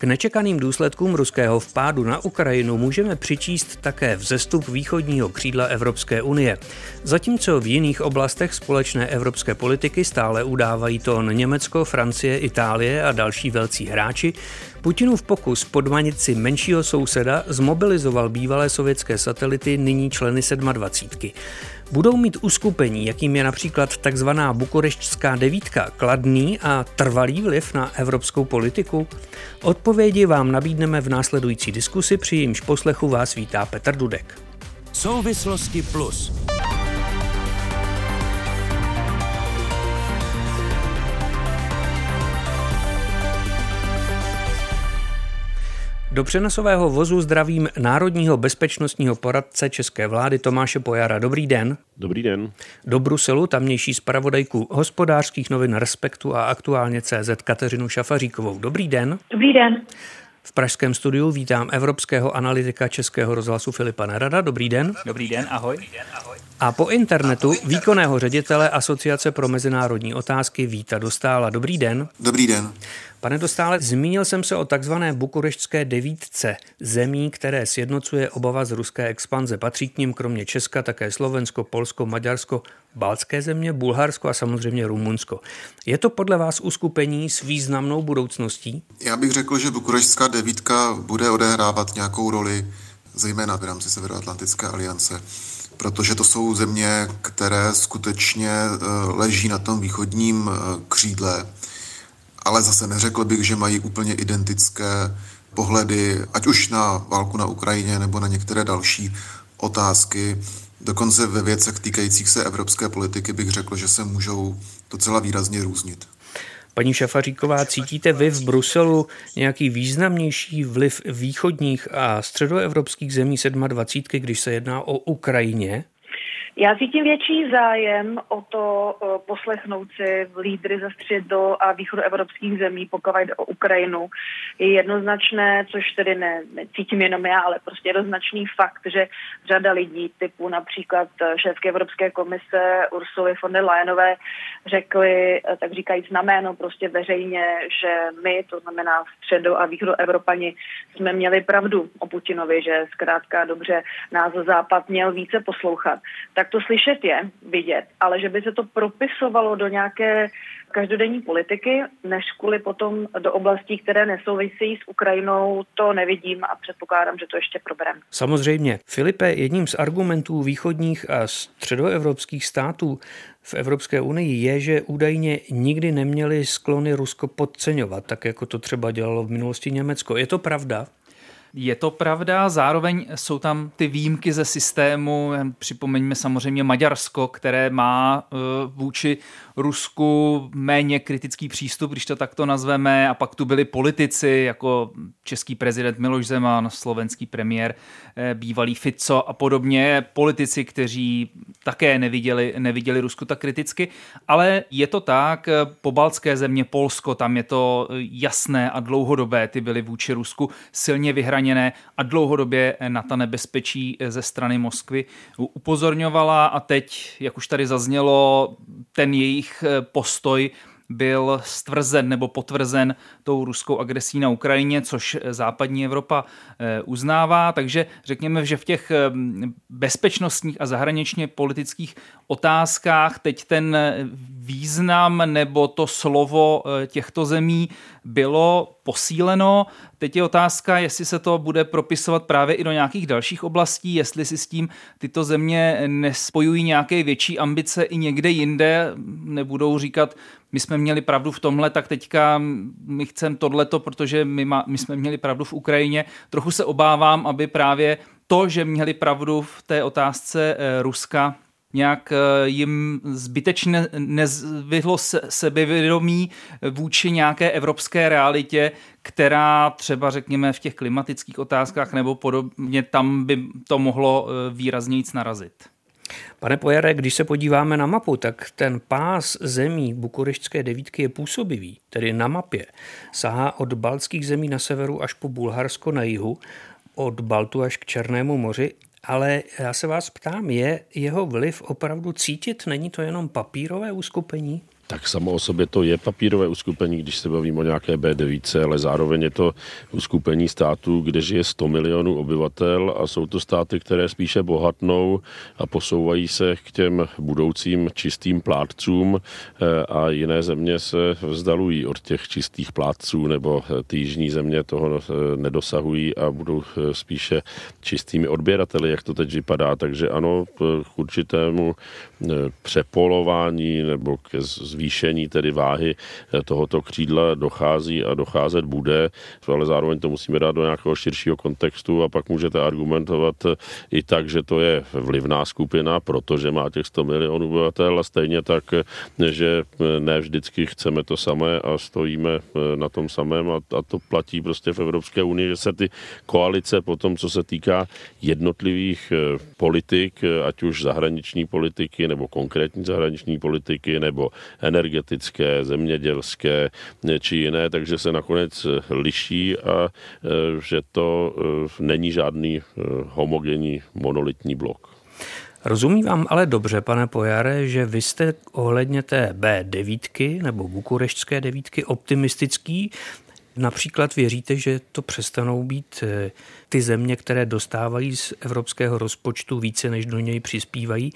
K nečekaným důsledkům ruského vpádu na Ukrajinu můžeme přičíst také vzestup východního křídla Evropské unie. Zatímco v jiných oblastech společné evropské politiky stále udávají tón Německo, Francie, Itálie a další velcí hráči, Putinův pokus podmanit si menšího souseda zmobilizoval bývalé sovětské satelity, nyní členy 27. Budou mít uskupení, jakým je například takzvaná bukurešťská devítka, kladný a trvalý vliv na evropskou politiku? Odpovědi vám nabídneme v následující diskusi, při jejímž poslechu vás vítá Petr Dudek. Souvislosti plus. Do přenosového vozu zdravím národního bezpečnostního poradce České vlády Tomáše Pojara. Dobrý den. Dobrý den. Do Bruselu tamnější zpravodajku hospodářských novin Respektu a aktuálně CZ Kateřinu Šafaříkovou. Dobrý den. Dobrý den. V pražském studiu vítám evropského analytika Českého rozhlasu Filipa Nerada. Dobrý den. Dobrý den, ahoj. A po internetu výkonného ředitele Asociace pro mezinárodní otázky Víta Dostála. Dobrý den. Dobrý den. Pane Dostále, zmínil jsem se o takzvané bukureštské devítce zemí, které sjednocuje obava z ruské expanze. Patří k ním kromě Česka také Slovensko, Polsko, Maďarsko, Balské země, Bulharsko a samozřejmě Rumunsko. Je to podle vás uskupení s významnou budoucností? Já bych řekl, že bukureštská devítka bude odehrávat nějakou roli, zejména v rámci Severoatlantické aliance protože to jsou země, které skutečně eh, leží na tom východním eh, křídle ale zase neřekl bych, že mají úplně identické pohledy, ať už na válku na Ukrajině nebo na některé další otázky. Dokonce ve věcech týkajících se evropské politiky bych řekl, že se můžou docela výrazně různit. Paní Šafaříková, cítíte vy v Bruselu nějaký významnější vliv východních a středoevropských zemí 27, když se jedná o Ukrajině? Já cítím větší zájem o to poslechnout si lídry ze středo- a východoevropských zemí, pokud jde o Ukrajinu. Je jednoznačné, což tedy ne, necítím jenom já, ale prostě jednoznačný fakt, že řada lidí typu například šéfky Evropské komise Ursuly von der Leyenové řekli, tak říkajíc na jméno prostě veřejně, že my, to znamená středo- a východoevropani, jsme měli pravdu o Putinovi, že zkrátka dobře nás Západ měl více poslouchat. Tak to slyšet je, vidět, ale že by se to propisovalo do nějaké každodenní politiky, než kvůli potom do oblastí, které nesouvisí s Ukrajinou, to nevidím a předpokládám, že to ještě probereme. Samozřejmě. Filipe, jedním z argumentů východních a středoevropských států v Evropské unii je, že údajně nikdy neměli sklony Rusko podceňovat, tak jako to třeba dělalo v minulosti Německo. Je to pravda? Je to pravda, zároveň jsou tam ty výjimky ze systému. Připomeňme samozřejmě Maďarsko, které má eh, vůči Rusku méně kritický přístup, když to takto nazveme. A pak tu byli politici, jako český prezident Miloš Zeman, slovenský premiér, eh, bývalý Fico a podobně. Politici, kteří také neviděli, neviděli Rusku tak kriticky. Ale je to tak, pobaltské země, Polsko, tam je to jasné a dlouhodobé. Ty byly vůči Rusku silně vyhraněné a dlouhodobě na ta nebezpečí ze strany Moskvy upozorňovala a teď, jak už tady zaznělo, ten jejich eh, postoj byl stvrzen nebo potvrzen tou ruskou agresí na Ukrajině, což západní Evropa eh, uznává. Takže řekněme, že v těch eh, bezpečnostních a zahraničně politických otázkách teď ten význam nebo to slovo těchto zemí bylo posíleno. Teď je otázka, jestli se to bude propisovat právě i do nějakých dalších oblastí, jestli si s tím tyto země nespojují nějaké větší ambice i někde jinde, nebudou říkat, my jsme měli pravdu v tomhle, tak teďka my chceme tohleto, protože my, má, my jsme měli pravdu v Ukrajině. Trochu se obávám, aby právě to, že měli pravdu v té otázce eh, Ruska, nějak eh, jim zbytečně nezvyhlo sebevědomí vůči nějaké evropské realitě, která třeba řekněme v těch klimatických otázkách nebo podobně tam by to mohlo eh, výrazněji narazit. Pane Pojare, když se podíváme na mapu, tak ten pás zemí bukureštské devítky je působivý, tedy na mapě. Sahá od baltských zemí na severu až po Bulharsko na jihu, od Baltu až k Černému moři ale já se vás ptám, je jeho vliv opravdu cítit? Není to jenom papírové uskupení? Tak samo o sobě to je papírové uskupení, když se bavím o nějaké B9, ale zároveň je to uskupení států, kde žije 100 milionů obyvatel a jsou to státy, které spíše bohatnou a posouvají se k těm budoucím čistým plátcům eh, a jiné země se vzdalují od těch čistých plátců nebo eh, ty jižní země toho eh, nedosahují a budou spíše čistými odběrateli, jak to teď vypadá. Takže ano, k určitému přepolování nebo ke zvýšení tedy váhy tohoto křídla dochází a docházet bude, ale zároveň to musíme dát do nějakého širšího kontextu a pak můžete argumentovat i tak, že to je vlivná skupina, protože má těch 100 milionů obyvatel a stejně tak, že ne vždycky chceme to samé a stojíme na tom samém a, a to platí prostě v Evropské unii, že se ty koalice potom, co se týká jednotlivých eh, politik, ať už zahraniční politiky nebo konkrétní zahraniční politiky nebo energetické, zemědělské či jiné, takže se nakonec liší a e, že to e, není žádný homogenní monolitní blok. Rozumím vám ale dobře, pane Pojare, že vy jste ohledně té B9 nebo bukureštské devítky optimistický. Například věříte, že to přestanou být ty země, které dostávají z evropského rozpočtu více, než do něj přispívají,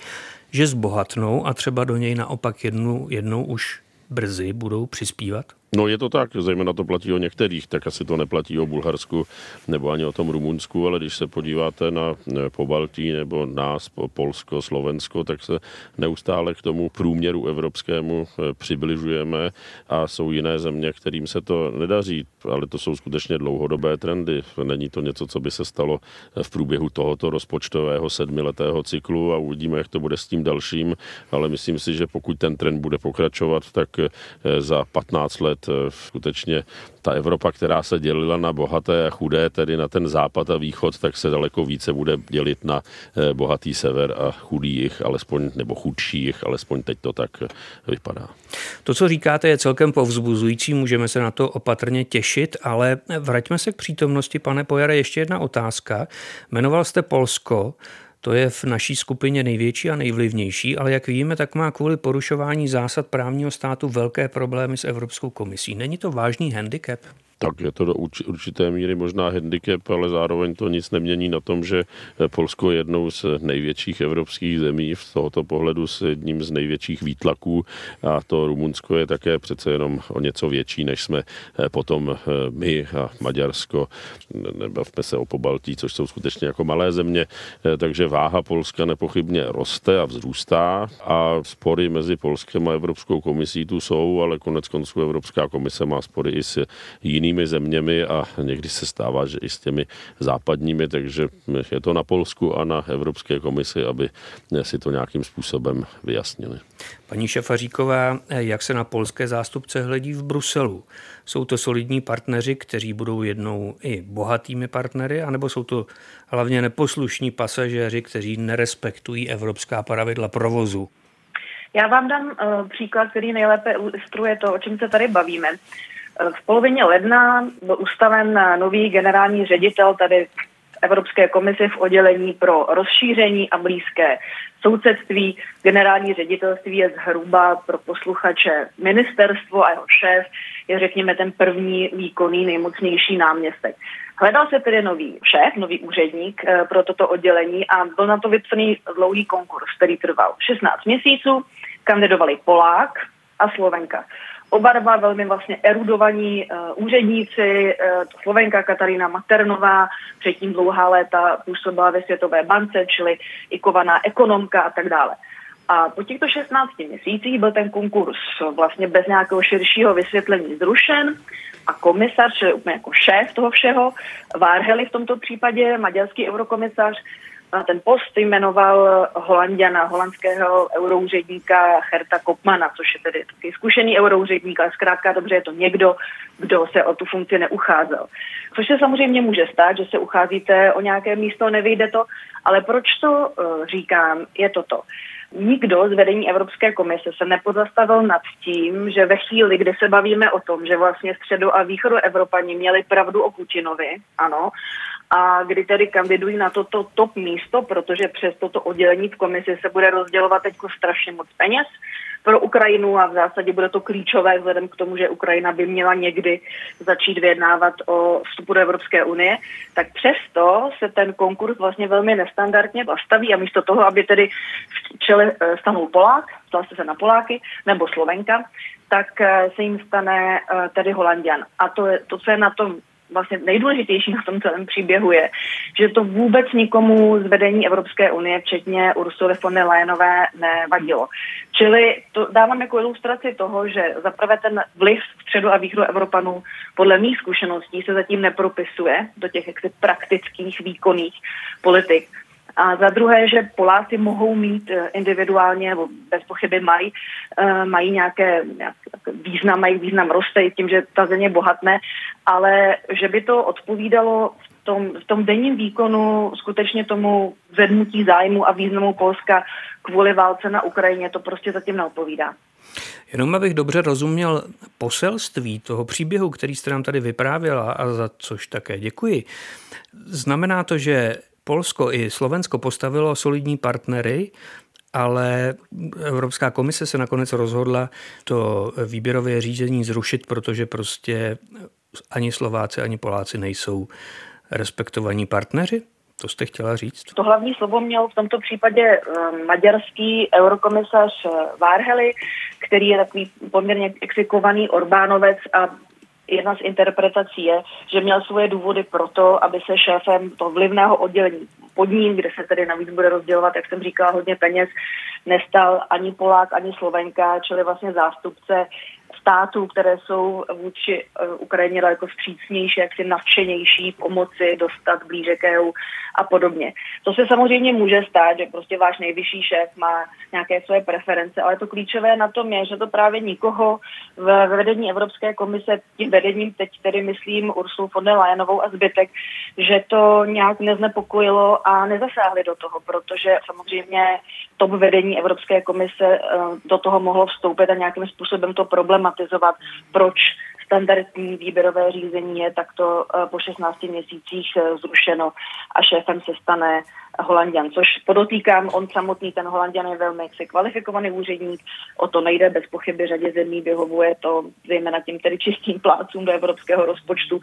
že zbohatnou a třeba do něj naopak jednu, jednou už brzy budou přispívat? No je to tak, zejména to platí o některých, tak asi to neplatí o Bulharsku nebo ani o tom Rumunsku, ale když se podíváte na Pobaltí nebo nás, Polsko, Slovensko, tak se neustále k tomu průměru evropskému eh, přibližujeme a jsou jiné země, kterým se to nedaří, ale to jsou skutečně dlouhodobé trendy. Není to něco, co by se stalo v průběhu tohoto rozpočtového sedmiletého cyklu a uvidíme, jak to bude s tím dalším, ale myslím si, že pokud ten trend bude pokračovat, tak eh, za 15 let Eh, skutečně ta Evropa, která se dělila na bohaté a chudé, tedy na ten západ a východ, tak se daleko více bude dělit na eh, bohatý sever a chudý jich, alespoň, nebo chudší jich, alespoň teď to tak eh, vypadá. To, co říkáte, je celkem povzbuzující, můžeme se na to opatrně těšit, ale vraťme se k přítomnosti, pane Pojare, ještě jedna otázka. Jmenoval jste Polsko, to je v naší skupině největší a nejvlivnější, ale jak víme, tak má kvůli porušování zásad právního státu velké problémy s Evropskou komisí. Není to vážný handicap? Tak je to do určité míry možná handicap, ale zároveň to nic nemění na tom, že Polsko je jednou z největších evropských zemí, v tohoto pohledu s jedním z největších výtlaků. A to Rumunsko je také přece jenom o něco větší, než jsme eh, potom eh, my a Maďarsko, nebavme se o Pobaltí, což jsou skutečně jako malé země, eh, takže váha Polska nepochybně roste a vzrůstá. A spory mezi Polskem a Evropskou komisí tu jsou, ale konec konců Evropská komise má spory i s jinými jinými zeměmi a někdy se stává, že i s těmi západními, takže je to na Polsku a na Evropské komisi, aby si to nějakým způsobem vyjasnili. Paní Šafaříková, jak se na polské zástupce hledí v Bruselu? Jsou to solidní partneři, kteří budou jednou i bohatými partnery, anebo jsou to hlavně neposlušní pasažéři, kteří nerespektují evropská pravidla provozu? Já vám dám uh, příklad, který nejlépe ilustruje to, o čem se tady bavíme. V polovině ledna byl ustaven nový generální ředitel tady v Evropské komisi v oddělení pro rozšíření a blízké sousedství. Generální ředitelství je zhruba pro posluchače ministerstvo a jeho šéf je, řekněme, ten první výkonný nejmocnější náměstek. Hledal se tedy nový šéf, nový úředník eh, pro toto oddělení a byl na to vypsaný dlouhý konkurs, který trval 16 měsíců. Kandidovali Polák a Slovenka oba dva velmi vlastně erudovaní uh, úředníci, uh, Slovenka Katarína Maternová, předtím dlouhá léta působila ve Světové bance, čili ikovaná ekonomka a tak dále. A po těchto 16 měsících byl ten konkurs vlastně bez nějakého širšího vysvětlení zrušen a komisař, úplně jako šéf toho všeho, Várheli v tomto případě, maďarský eurokomisař, ten post jmenoval Holandiana, holandského euroúředníka Herta Kopmana, což je tedy taky zkušený euroúředník, ale zkrátka dobře je to někdo, kdo se o tu funkci neucházel. Což se samozřejmě může stát, že se ucházíte o nějaké místo, nevyjde to, ale proč to uh, říkám, je toto. Nikdo z vedení Evropské komise se nepozastavil nad tím, že ve chvíli, kdy se bavíme o tom, že vlastně středo- a východu Evropani měli pravdu o Putinovi, ano, a kdy tedy kandidují na toto top místo, protože přes toto oddělení v komisi se bude rozdělovat teď strašně moc peněz pro Ukrajinu a v zásadě bude to klíčové vzhledem k tomu, že Ukrajina by měla někdy začít vyjednávat o vstupu do Evropské unie, tak přesto se ten konkurs vlastně velmi nestandardně staví a místo toho, aby tedy v čele eh, stanul Polák, stal se na Poláky, nebo Slovenka, tak eh, se jim stane eh, tedy Holandian. A to, je, to, co je na tom vlastně nejdůležitější na tom celém příběhu je, že to vůbec nikomu z vedení Evropské unie, včetně Ursuly von der Leyenové, nevadilo. Čili to dávám jako ilustraci toho, že zaprvé ten vliv středu a východu Evropanů podle mých zkušeností se zatím nepropisuje do těch jaksi praktických výkonných politik. A za druhé, že Poláci mohou mít eh, individuálně, nebo bez pochyby mají, eh, mají nějaké, význam, mají význam roste tím, že ta země bohatne, ale že by to odpovídalo v tom, v tom denním výkonu skutečně tomu zvednutí zájmu a významu Polska kvůli válce na Ukrajině, to prostě zatím neodpovídá. Jenom abych dobře rozuměl poselství toho příběhu, který jste nám tady vyprávěla a za což také děkuji. Znamená to, že Polsko i Slovensko postavilo solidní partnery, ale Evropská komise se nakonec rozhodla to výběrové řízení zrušit, protože prostě ani Slováci, ani Poláci nejsou respektovaní partneři? To jste chtěla říct? To hlavní slovo měl v tomto případě eh, maďarský eurokomisař eh, Várhely, který je takový poměrně exikovaný Orbánovec a jedna z interpretací je, že měl svoje důvody pro to, aby se šéfem toho vlivného oddělení pod ním, kde se tedy navíc bude rozdělovat, jak jsem říkala, hodně peněz, nestal ani Polák, ani Slovenka, čili vlastně zástupce států, které jsou vůči eh, Ukrajině daleko vstřícnější, jaksi nadšenější pomoci dostat blíže k EU a podobně. To se samozřejmě může stát, že prostě váš nejvyšší šéf má nějaké své preference, ale to klíčové na tom je, že to právě nikoho v vedení Evropské komise, tím vedením teď tedy myslím Ursulu von der Leyenovou a zbytek, že to nějak neznepokojilo a nezasáhli do toho, protože samozřejmě top vedení Evropské komise eh, do toho mohlo vstoupit a nějakým způsobem to problematizovat, proč standardní výběrové řízení je takto eh, po 16 měsících eh, zrušeno a šéfem se stane Holandian, což podotýkám, on samotný, ten Holandian je velmi jaksi kvalifikovaný úředník, o to nejde bez pochyby řadě zemí, vyhovuje to zejména tím tedy čistým plácům do evropského rozpočtu,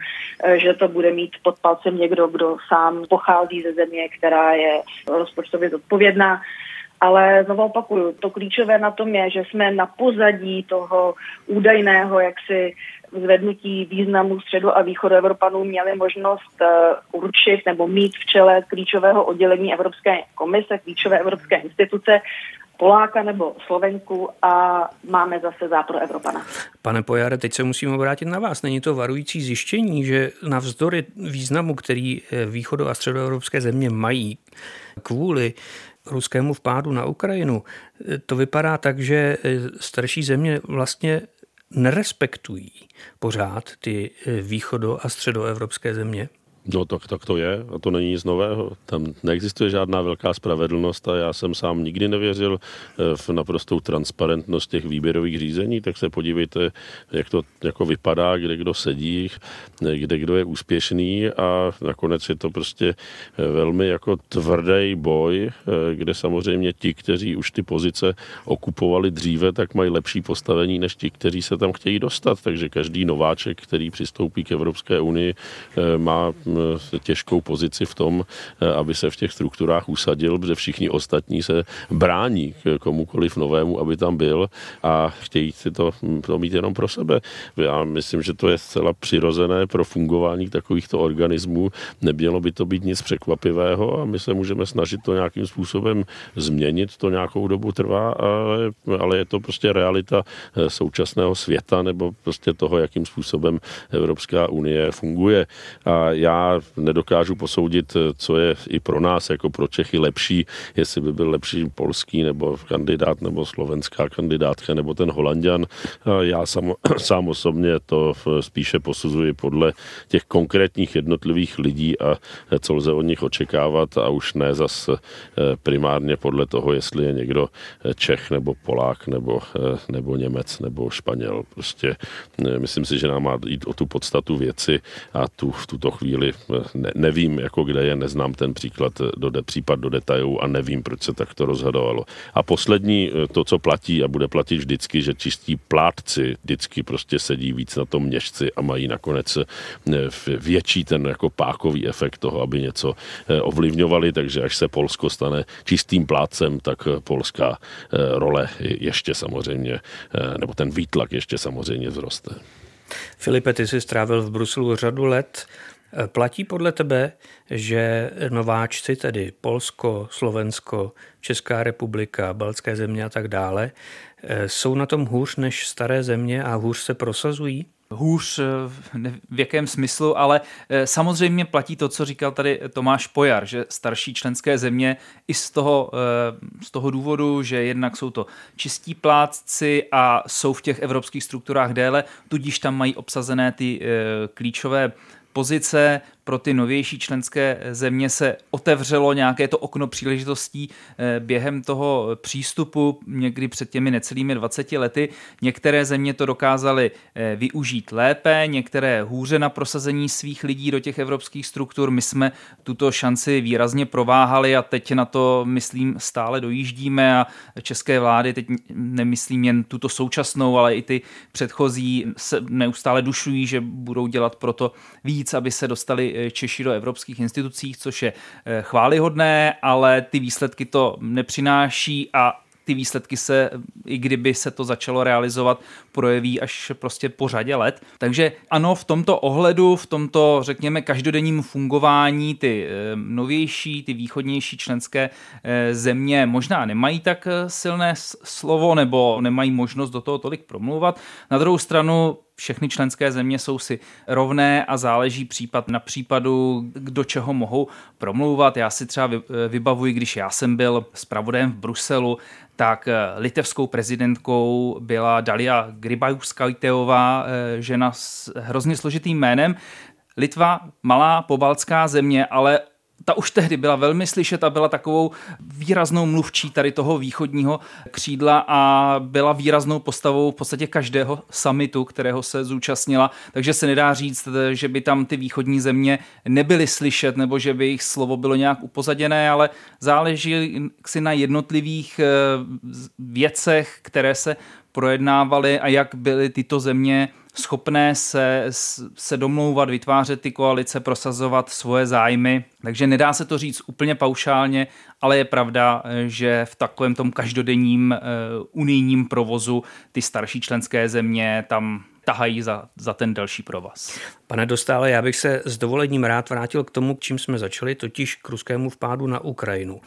že to bude mít pod palcem někdo, kdo sám pochází ze země, která je rozpočtově zodpovědná ale znovu opakuju, to klíčové na tom je, že jsme na pozadí toho údajného jaksi zvednutí významu středu a východu Evropanů měli možnost uh, určit nebo mít v čele klíčového oddělení Evropské komise, klíčové evropské instituce, Poláka nebo Slovenku a máme zase zápor Evropana. Pane Pojare, teď se musím obrátit na vás. Není to varující zjištění, že navzdory významu, který eh, východo- a středoevropské země mají kvůli ruskému vpádu na Ukrajinu, to vypadá tak, že starší země vlastně nerespektují pořád ty východo- a středoevropské země? No tak, tak to je a to není nic nového. Tam neexistuje žádná velká spravedlnost a já jsem sám nikdy nevěřil eh, v naprostou transparentnost těch výběrových řízení, tak se podívejte, jak to jako vypadá, kde kdo sedí, kde kdo je úspěšný a nakonec je to prostě eh, velmi jako tvrdý boj, eh, kde samozřejmě ti, kteří už ty pozice okupovali dříve, tak mají lepší postavení než ti, kteří se tam chtějí dostat. Takže každý nováček, který přistoupí k Evropské unii, má Eh, těžkou pozici v tom, eh, aby se v těch strukturách usadil, protože všichni ostatní se brání k komukoliv novému, aby tam byl a chtějí si to, hm, to mít jenom pro sebe. Já myslím, že to je zcela přirozené pro fungování takovýchto organismů. Nemělo by to být nic překvapivého a my se můžeme snažit to nějakým způsobem změnit. To nějakou dobu trvá, ale, ale je to prostě realita eh, současného světa nebo prostě toho, jakým způsobem Evropská unie funguje. A já nedokážu posoudit, co je i pro nás, jako pro Čechy, lepší, jestli by byl lepší polský nebo kandidát nebo slovenská kandidátka nebo ten Holandian. Já sám, sám osobně to spíše posuzuji podle těch konkrétních jednotlivých lidí a co lze od nich očekávat a už ne zas eh, primárně podle toho, jestli je někdo eh, Čech nebo Polák nebo, eh, nebo Němec nebo Španěl. Prostě myslím si, že nám má jít o tu podstatu věci a tu v tuto chvíli ne, nevím, jako kde je, neznám ten příklad do de, případ do detailů a nevím, proč se takto rozhodovalo. A poslední, to, co platí a bude platit vždycky, že čistí plátci vždycky prostě sedí víc na tom měšci a mají nakonec větší ten jako pákový efekt toho, aby něco ovlivňovali, takže až se Polsko stane čistým plátcem, tak polská role ještě samozřejmě, nebo ten výtlak ještě samozřejmě vzroste. Filipe, ty jsi strávil v Bruselu řadu let. Platí podle tebe, že nováčci, tedy Polsko, Slovensko, Česká republika, Balské země a tak dále, jsou na tom hůř než staré země a hůř se prosazují? hůř v jakém smyslu, ale eh, samozřejmě platí to, co říkal tady Tomáš Pojar, že starší členské země i z toho, eh, z toho důvodu, že jednak jsou to čistí plátci a jsou v těch evropských strukturách déle, tudíž tam mají obsazené ty eh, klíčové pozice, pro ty novější členské země se otevřelo nějaké to okno příležitostí eh, během toho přístupu někdy před těmi necelými 20 lety. Některé země to dokázaly eh, využít lépe, některé hůře na prosazení svých lidí do těch evropských struktur. My jsme tuto šanci výrazně prováhali a teď na to, myslím, stále dojíždíme a české vlády, teď nemyslím jen tuto současnou, ale i ty předchozí se neustále dušují, že budou dělat proto víc, aby se dostali Češi do evropských institucí, což je eh, chválihodné, ale ty výsledky to nepřináší a ty výsledky se, i kdyby se to začalo realizovat, projeví až prostě po řadě let. Takže ano, v tomto ohledu, v tomto, řekněme, každodenním fungování ty eh, novější, ty východnější členské eh, země možná nemají tak silné slovo nebo nemají možnost do toho tolik promluvat. Na druhou stranu všechny členské země jsou si rovné a záleží případ na případu, do čeho mohou promlouvat. Já si třeba vybavuji, když já jsem byl zpravodajem v Bruselu, tak eh, litevskou prezidentkou byla Dalia Grybauskaitejová, eh, žena s hrozně složitým jménem. Litva, malá pobaltská země, ale ta už tehdy byla velmi slyšet a byla takovou výraznou mluvčí tady toho východního křídla a byla výraznou postavou v podstatě každého samitu, kterého se zúčastnila, takže se nedá říct, že by tam ty východní země nebyly slyšet nebo že by jejich slovo bylo nějak upozaděné, ale záleží si na jednotlivých eh, věcech, které se projednávaly a jak byly tyto země schopné se, se domlouvat, vytvářet ty koalice, prosazovat svoje zájmy. Takže nedá se to říct úplně paušálně, ale je pravda, že v takovém tom každodenním uh, unijním provozu ty starší členské země tam tahají za, za ten další provaz. Pane Dostále, já bych se s dovolením rád vrátil k tomu, k čím jsme začali, totiž k ruskému vpádu na Ukrajinu.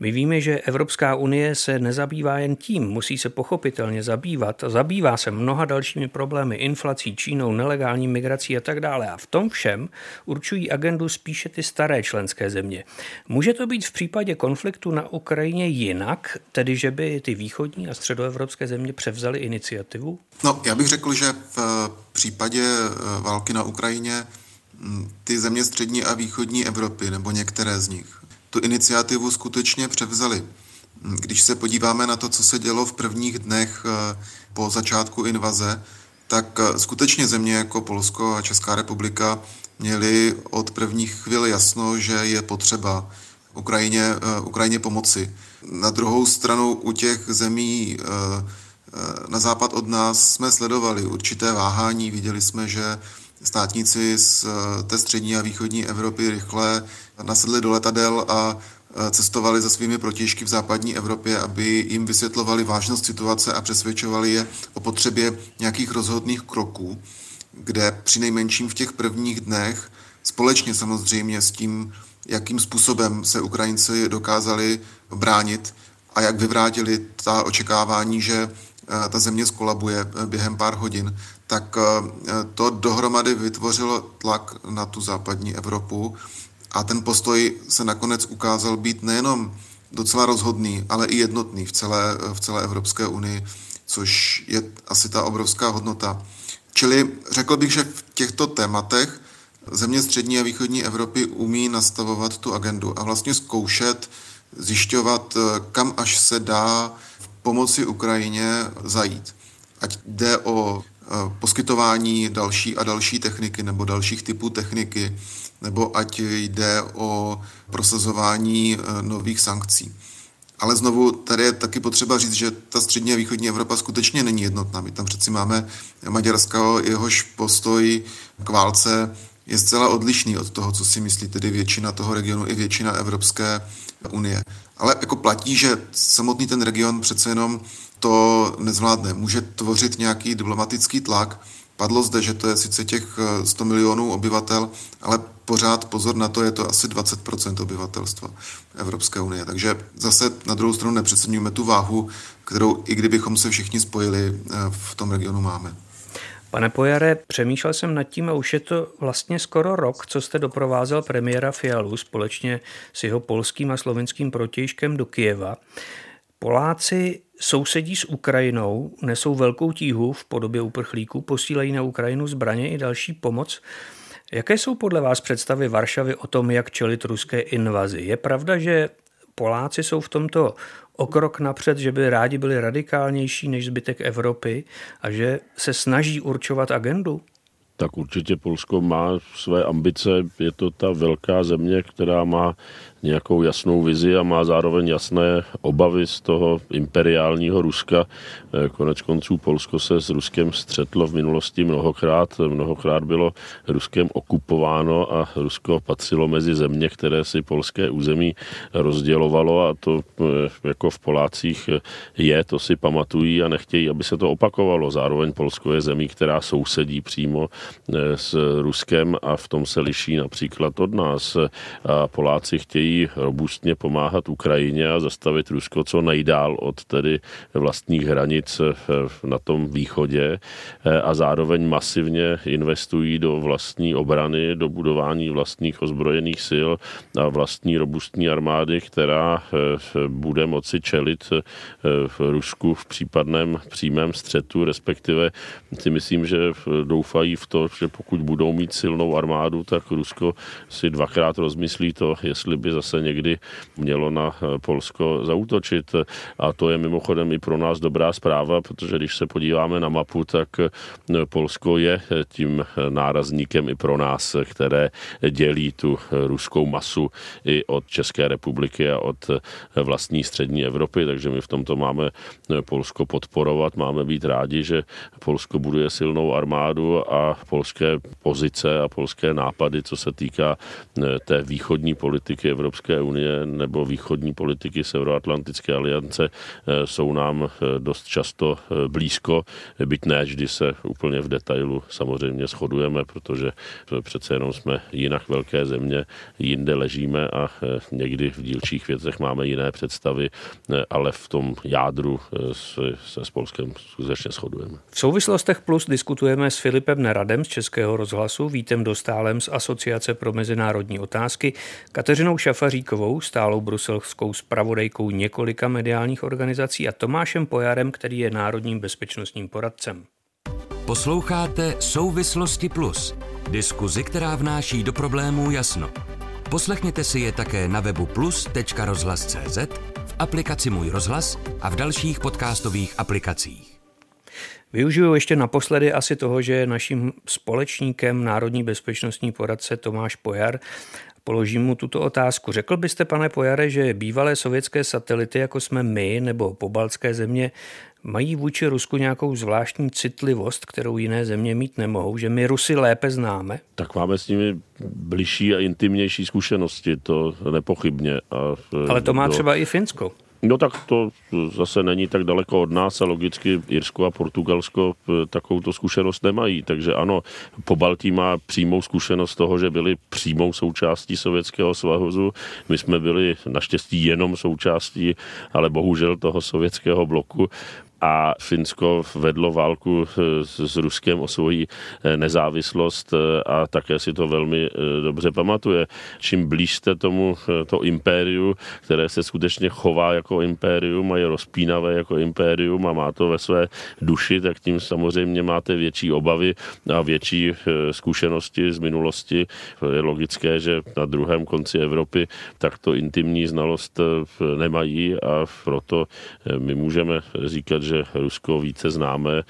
My víme, že Evropská unie se nezabývá jen tím, musí se pochopitelně zabývat. Zabývá se mnoha dalšími problémy, inflací, Čínou, nelegální migrací a tak dále. A v tom všem určují agendu spíše ty staré členské země. Může to být v případě konfliktu na Ukrajině jinak, tedy že by ty východní a středoevropské země převzaly iniciativu? No, já bych řekl, že v případě eh, války na Ukrajině hm, ty země střední a východní Evropy, nebo některé z nich, tu iniciativu skutečně převzali. Hm, když se podíváme na to, co se dělo v prvních dnech eh, po začátku invaze, tak eh, skutečně země jako Polsko a Česká republika měly od prvních chvíl jasno, že je potřeba Ukrajině, Ukrajině pomoci. Na druhou stranu u těch zemí na západ od nás jsme sledovali určité váhání. Viděli jsme, že státníci z eh, té střední a východní Evropy rychle nasedli do letadel a eh, cestovali za svými protěžky v západní Evropě, aby jim vysvětlovali vážnost situace a přesvědčovali je o potřebě nějakých rozhodných kroků, kde při nejmenším v těch prvních dnech, společně samozřejmě s tím, jakým způsobem se Ukrajinci dokázali bránit a jak vyvrátili ta očekávání, že Eh, ta země skolabuje eh, během pár hodin, tak eh, to dohromady vytvořilo tlak na tu západní Evropu a ten postoj se nakonec ukázal být nejenom docela rozhodný, ale i jednotný v celé, v celé Evropské unii, což je asi ta obrovská hodnota. Čili řekl bych, že v těchto tématech země střední a východní Evropy umí nastavovat tu agendu a vlastně zkoušet zjišťovat, kam až se dá pomoci Ukrajině zajít. Ať jde o poskytování další a další techniky nebo dalších typů techniky, nebo ať jde o prosazování nových sankcí. Ale znovu, tady je taky potřeba říct, že ta střední a východní Evropa skutečně není jednotná. My tam přeci máme Maďarska, jehož postoj k válce je zcela odlišný od toho, co si myslí tedy většina toho regionu i většina Evropské unie. Ale jako platí, že samotný ten region přece jenom to nezvládne. Může tvořit nějaký diplomatický tlak. Padlo zde, že to je sice těch 100 milionů obyvatel, ale pořád pozor na to, je to asi 20% obyvatelstva Evropské unie. Takže zase na druhou stranu nepřeceňujeme tu váhu, kterou i kdybychom se všichni spojili, eh, v tom regionu máme. Pane Pojare, přemýšlel jsem nad tím a už je to vlastně skoro rok, co jste doprovázel premiéra Fialu společně s jeho polským a slovenským protějškem do Kijeva. Poláci sousedí s Ukrajinou, nesou velkou tíhu v podobě uprchlíků, posílají na Ukrajinu zbraně i další pomoc. Jaké jsou podle vás představy Varšavy o tom, jak čelit ruské invazi? Je pravda, že Poláci jsou v tomto o krok napřed, že by rádi byli radikálnější než zbytek Evropy a že se snaží určovat agendu? Tak určitě Polsko má své ambice. Je to ta velká země, která má nějakou jasnou vizi a má zároveň jasné obavy z toho imperiálního Ruska. Eh, konec konců Polsko se s Ruskem střetlo v minulosti mnohokrát. Mnohokrát bylo Ruskem okupováno a Rusko patřilo mezi země, které si polské území rozdělovalo a to eh, jako v Polácích je, to si pamatují a nechtějí, aby se to opakovalo. Zároveň Polsko je zemí, která sousedí přímo eh, s Ruskem a v tom se liší například od nás. A Poláci chtějí chtějí robustně pomáhat Ukrajině a zastavit Rusko co nejdál od tedy vlastních hranic na tom východě eh, a zároveň masivně investují do vlastní obrany, do budování vlastních ozbrojených sil a vlastní robustní armády, která eh, bude moci čelit eh, v Rusku v případném přímém střetu, respektive si myslím, že doufají v to, že pokud budou mít silnou armádu, tak Rusko si dvakrát rozmyslí to, jestli by zase někdy mělo na eh, Polsko zautočit. A to je mimochodem i pro nás dobrá zpráva, protože když se podíváme na mapu, tak eh, Polsko je eh, tím nárazníkem i pro nás, které dělí tu ruskou masu i od České republiky a od vlastní střední Evropy, takže my v tomto máme Polsko podporovat, máme být rádi, že Polsko buduje silnou armádu a polské pozice a polské nápady, co se týká té východní politiky Evropské Evropské unie nebo východní politiky Severoatlantické aliance eh, jsou nám eh, dost často eh, blízko, byť ne vždy se úplně v detailu samozřejmě shodujeme, protože přece jenom jsme jinak velké země, jinde ležíme a někdy v dílčích věcech máme jiné představy, ale v tom jádru se s Polskem skutečně shodujeme. V souvislostech plus diskutujeme s Filipem Neradem z Českého rozhlasu, Vítem Dostálem z Asociace pro mezinárodní otázky, Kateřinou Šafar Šafaříkovou, stálou bruselskou spravodajkou několika mediálních organizací a Tomášem Pojarem, který je národním bezpečnostním poradcem. Posloucháte Souvislosti Plus, diskuzi, která vnáší do problémů jasno. Poslechněte si je také na webu plus.rozhlas.cz, v aplikaci Můj rozhlas a v dalších podcastových aplikacích. Využiju ještě naposledy asi toho, že naším společníkem národní bezpečnostní poradce Tomáš Pojar Položím mu tuto otázku. Řekl byste, pane Pojare, že bývalé sovětské satelity, jako jsme my nebo pobaltské země, mají vůči Rusku nějakou zvláštní citlivost, kterou jiné země mít nemohou, že my Rusy lépe známe? Tak máme s nimi bližší a intimnější zkušenosti, to nepochybně. A Ale to má do... třeba i Finsko. No tak to zase není tak daleko od nás a logicky Irsko a Portugalsko takovouto zkušenost nemají. Takže ano, po Baltí má přímou zkušenost toho, že byli přímou součástí Sovětského svazu. My jsme byli naštěstí jenom součástí, ale bohužel toho sovětského bloku a Finsko vedlo válku eh, s Ruskem o svoji eh, nezávislost eh, a také si to velmi dobře pamatuje. Čím blíž jste tomu to impériu, které se skutečně chová jako impérium a je rozpínavé jako impérium a má to ve své duši, tak tím samozřejmě máte větší obavy a větší zkušenosti z minulosti. Je logické, že na druhém konci Evropy takto intimní znalost nemají a proto my můžeme říkat, že Rusko více známe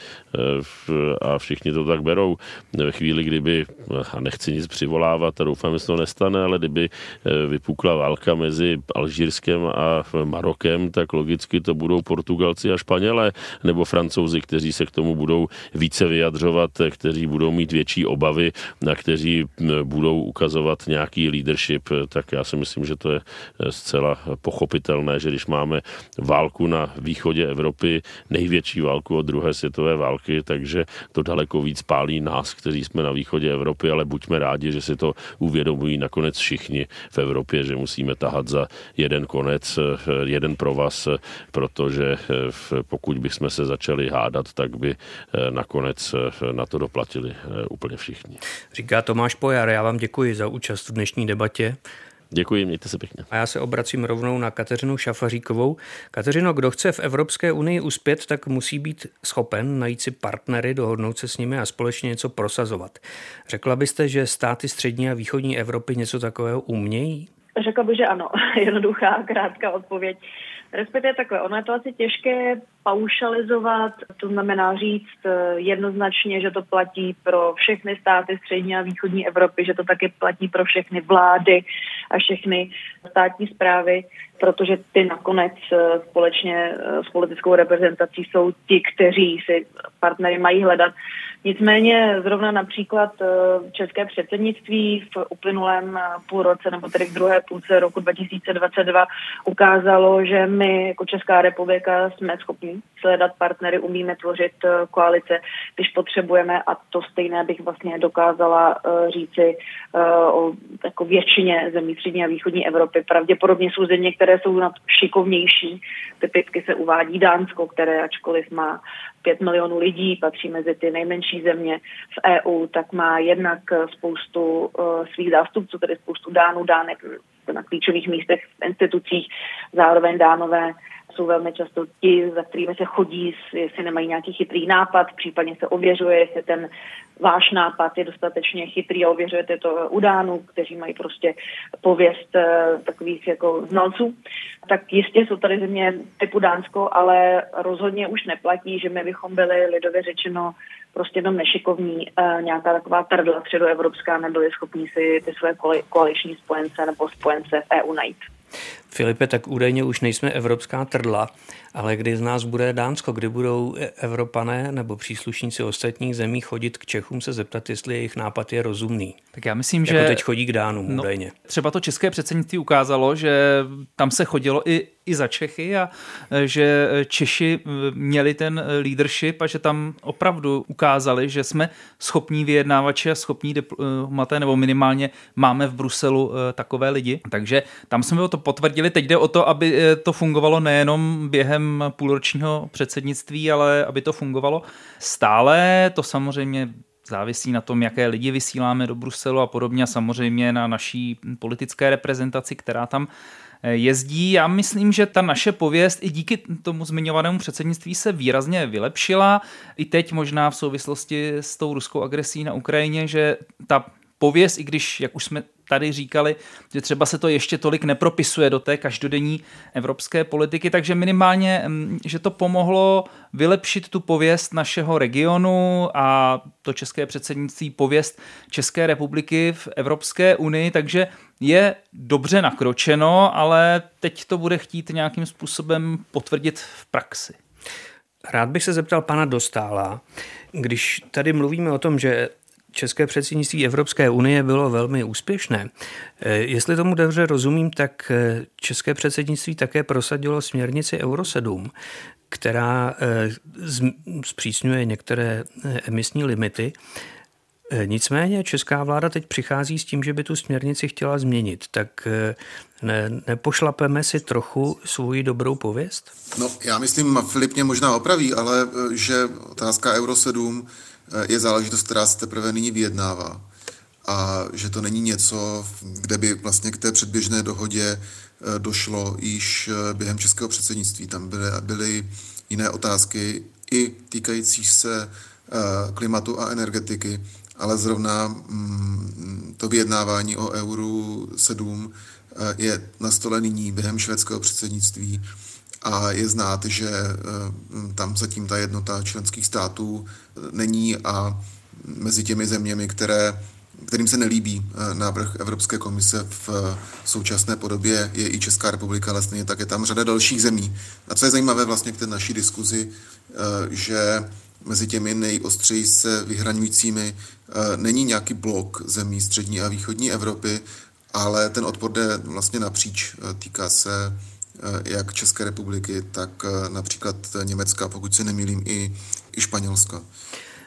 a všichni to tak berou. Ve chvíli, kdyby, a nechci nic přivolávat a doufám, že to nestane, ale kdyby vypukla válka mezi Alžírskem a Marokem, tak logicky to budou Portugalci a Španělé nebo Francouzi, kteří se k tomu budou více vyjadřovat, kteří budou mít větší obavy, na kteří budou ukazovat nějaký leadership, tak já si myslím, že to je zcela pochopitelné, že když máme válku na východě Evropy, největší válku od druhé světové války, takže to daleko víc pálí nás, kteří jsme na východě Evropy, ale buďme rádi, že si to uvědomují nakonec všichni v Evropě, že musíme tahat za jeden konec, jeden provaz, protože pokud bychom se začali hádat, tak by nakonec na to doplatili úplně všichni. Říká Tomáš Pojar, já vám děkuji za účast v dnešní debatě. Děkuji, mějte se pěkně. A já se obracím rovnou na Kateřinu Šafaříkovou. Kateřino, kdo chce v Evropské unii uspět, tak musí být schopen najít si partnery, dohodnout se s nimi a společně něco prosazovat. Řekla byste, že státy střední a východní Evropy něco takového umějí? Řekla bych, že ano. Jednoduchá, krátká odpověď. Respektive takhle, ono je to asi těžké paušalizovat, to znamená říct eh, jednoznačně, že to platí pro všechny státy střední a východní Evropy, že to taky platí pro všechny vlády a všechny státní zprávy, protože ty nakonec eh, společně eh, s politickou reprezentací jsou ti, kteří si partnery mají hledat. Nicméně zrovna například české předsednictví v uplynulém půlroce, nebo tedy v druhé půlce roku 2022 ukázalo, že my jako Česká republika jsme schopni sledat partnery, umíme tvořit eh, koalice, když potřebujeme a to stejné bych vlastně dokázala říci o jako většině zemí střední a východní Evropy. Pravděpodobně jsou země, které jsou na šikovnější. Typicky se uvádí Dánsko, které ačkoliv má 5 milionů lidí, patří mezi ty nejmenší země v EU, tak má jednak spoustu uh, svých zástupců, tedy spoustu dánů, dánek na klíčových místech v institucích, zároveň dánové jsou velmi často ti, za kterými se chodí, jestli nemají nějaký chytrý nápad, případně se ověřuje, jestli ten váš nápad je dostatečně chytrý a ověřujete to u Dánů, kteří mají prostě pověst uh, takových jako znalců. Tak jistě jsou tady země typu Dánsko, ale rozhodně už neplatí, že my bychom byli lidově řečeno prostě jenom nešikovní, uh, nějaká taková trdla středoevropská, nebyli schopní si ty své koaliční spojence nebo spojence v EU najít. Filipe, tak údajně už nejsme evropská trdla, ale kdy z nás bude Dánsko, kdy budou Evropané nebo příslušníci ostatních zemí chodit k Čechům se zeptat, jestli jejich nápad je rozumný. Tak já myslím, jako že... teď chodí k Dánům no, údajně. Třeba to české předsednictví ukázalo, že tam se chodilo i, i za Čechy a že Češi měli ten leadership a že tam opravdu ukázali, že jsme schopní vyjednávači a schopní diplomaté, nebo minimálně máme v Bruselu takové lidi. Takže tam jsme to potvrdili. Teď jde o to, aby eh, to fungovalo nejenom během půlročního předsednictví, ale aby to fungovalo stále. To samozřejmě závisí na tom, jaké lidi vysíláme do Bruselu a podobně, a samozřejmě na naší politické reprezentaci, která tam eh, jezdí. Já myslím, že ta naše pověst i díky tomu zmiňovanému předsednictví se výrazně vylepšila. I teď možná v souvislosti s tou ruskou agresí na Ukrajině, že ta pověst, i když, jak už jsme tady říkali, že třeba se to ještě tolik nepropisuje do té každodenní evropské politiky, takže minimálně, mm, že to pomohlo vylepšit tu pověst našeho regionu a to české předsednictví pověst České republiky v Evropské unii, takže je dobře nakročeno, ale teď to bude chtít nějakým způsobem potvrdit v praxi. Rád bych se zeptal pana Dostála, když tady mluvíme o tom, že české předsednictví Evropské unie bylo velmi úspěšné. Eh, jestli tomu dobře rozumím, tak eh, české předsednictví také prosadilo směrnici Euro 7, která eh, zpřísňuje některé emisní limity. Nicméně česká vláda teď přichází s tím, že by tu směrnici chtěla změnit. Tak ne, nepošlapeme si trochu svou dobrou pověst? No, já myslím, Filip mě možná opraví, ale že otázka Euro 7 je záležitost, která se teprve nyní vyjednává. A že to není něco, kde by vlastně k té předběžné dohodě eh, došlo již eh, během českého předsednictví. Tam byly, byly jiné otázky i týkající se eh, klimatu a energetiky, ale zrovna mm, to vyjednávání o euru 7 je na stole nyní během švédského předsednictví a je znát, že tam zatím ta jednota členských států není a mezi těmi zeměmi, které kterým se nelíbí návrh Evropské komise v současné podobě, je i Česká republika, ale stejně tak je tam řada dalších zemí. A co je zajímavé vlastně k té naší diskuzi, že mezi těmi nejostřeji se vyhraňujícími eh, není nějaký blok zemí střední a východní Evropy, ale ten odpor jde vlastně napříč. Eh, týká se eh, jak České republiky, tak například Německa, pokud se nemýlím, i, i Španělska.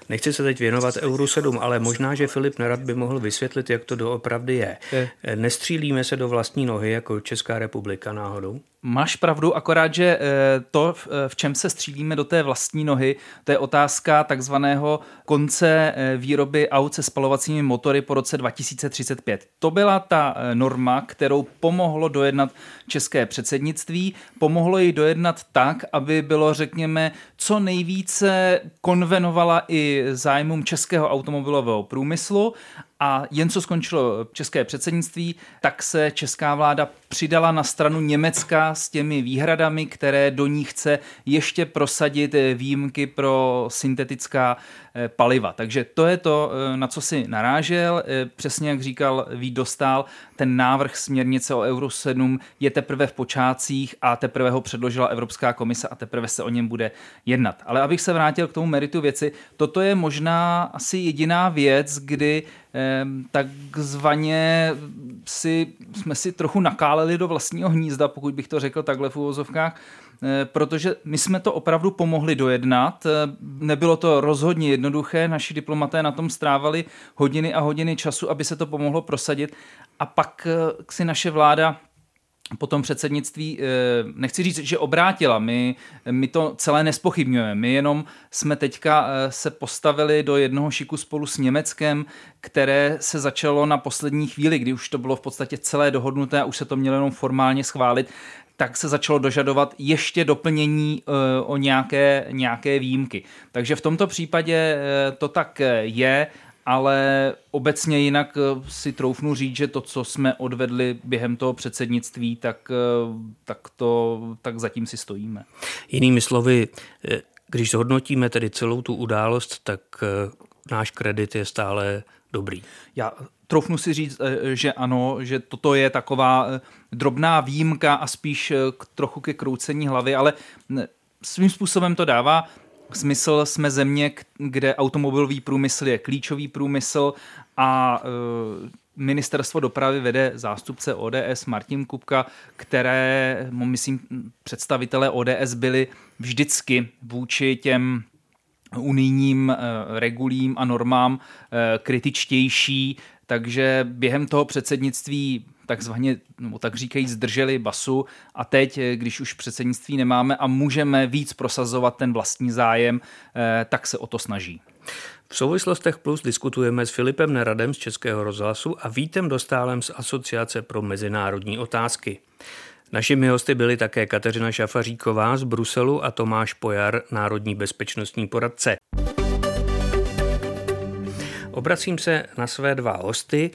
Nechci se teď věnovat Euro 7, ale možná, že Filip Nerad by mohl vysvětlit, jak to doopravdy je. je. Nestřílíme se do vlastní nohy jako Česká republika náhodou? Máš pravdu, akorát, že eh, to, eh, v čem se střílíme do té vlastní nohy, to je otázka takzvaného konce eh, výroby aut se spalovacími motory po roce 2035. To byla ta norma, kterou pomohlo dojednat české předsednictví. Pomohlo ji dojednat tak, aby bylo, řekněme, co nejvíce konvenovala i zájmům českého automobilového průmyslu a jen co skončilo české předsednictví, tak se česká vláda přidala na stranu Německa s těmi výhradami, které do ní chce ještě prosadit výjimky pro syntetická eh, paliva. Takže to je to, eh, na co si narážel. Eh, přesně jak říkal Vít Dostál, ten návrh směrnice o Euro 7 je teprve v počátcích a teprve ho předložila Evropská komise a teprve se o něm bude jednat. Ale abych se vrátil k tomu meritu věci, toto je možná asi jediná věc, kdy takzvaně si, jsme si trochu nakáleli do vlastního hnízda, pokud bych to řekl takhle v úvozovkách, eh, protože my jsme to opravdu pomohli dojednat. Eh, nebylo to rozhodně jednoduché, naši diplomaté na tom strávali hodiny a hodiny času, aby se to pomohlo prosadit. A pak eh, si naše vláda po tom předsednictví, eh, nechci říct, že obrátila, my, my to celé nespochybňujeme, my jenom jsme teďka eh, se postavili do jednoho šiku spolu s Německem, které se začalo na poslední chvíli, kdy už to bylo v podstatě celé dohodnuté a už se to mělo jenom formálně schválit, tak se začalo dožadovat ještě doplnění eh, o nějaké, nějaké výjimky. Takže v tomto případě to tak je ale obecně jinak eh, si troufnu říct, že to, co jsme odvedli během toho předsednictví, tak, eh, tak, to, tak zatím si stojíme. Jinými slovy, eh, když zhodnotíme tedy celou tu událost, tak náš kredit je stále dobrý. Já troufnu si říct, že ano, že toto je taková drobná výjimka a spíš trochu ke kroucení hlavy, ale svým způsobem to dává smysl. Jsme země, kde automobilový průmysl je klíčový průmysl a e, ministerstvo dopravy vede zástupce ODS Martin Kupka, které, myslím, představitelé ODS byli vždycky vůči těm unijním e, regulím a normám e, kritičtější, takže během toho předsednictví takzvaně, no, tak říkají, zdrželi basu a teď, eh, když už předsednictví nemáme a můžeme víc prosazovat ten vlastní zájem, eh, tak se o to snaží. V souvislostech plus diskutujeme s Filipem Neradem z Českého rozhlasu a Vítem Dostálem z Asociace pro mezinárodní otázky. Našimi hosty byli také Kateřina Šafaříková z Bruselu a Tomáš Pojar, národní bezpečnostní poradce. Obracím se na své dva hosty.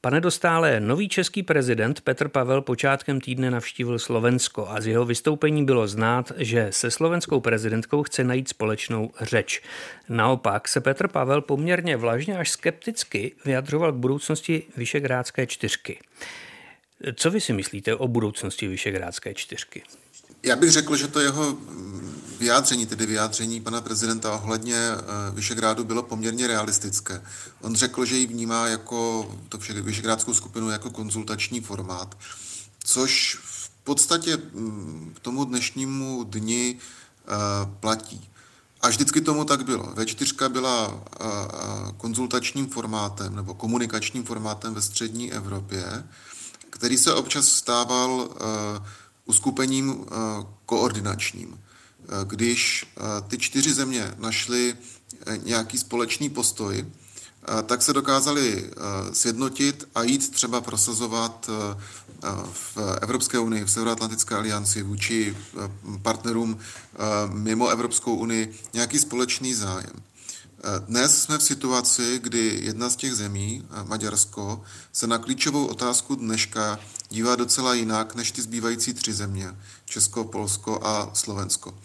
Pane Dostále, nový český prezident Petr Pavel počátkem týdne navštívil Slovensko a z jeho vystoupení bylo znát, že se slovenskou prezidentkou chce najít společnou řeč. Naopak se Petr Pavel poměrně vlažně až skepticky vyjadřoval k budoucnosti Vyšegrádské čtyřky. Co vy si myslíte o budoucnosti Vyšegrádské čtyřky? Já bych řekl, že to jeho vyjádření, tedy vyjádření pana prezidenta ohledně eh, Vyšegrádu bylo poměrně realistické. On řekl, že ji vnímá jako to Vyšegrádskou skupinu jako konzultační formát, což v podstatě mm, k tomu dnešnímu dni eh, platí. A vždycky tomu tak bylo. V4 byla eh, konzultačním formátem nebo komunikačním formátem ve střední Evropě, který se občas stával uskupením koordinačním. Eh, když eh, ty čtyři země našly eh, nějaký společný postoj, tak se dokázali sjednotit a jít třeba prosazovat v Evropské unii, v Severoatlantické alianci vůči partnerům mimo Evropskou unii nějaký společný zájem. Dnes jsme v situaci, kdy jedna z těch zemí, Maďarsko, se na klíčovou otázku dneška dívá docela jinak než ty zbývající tři země, Česko, Polsko a Slovensko.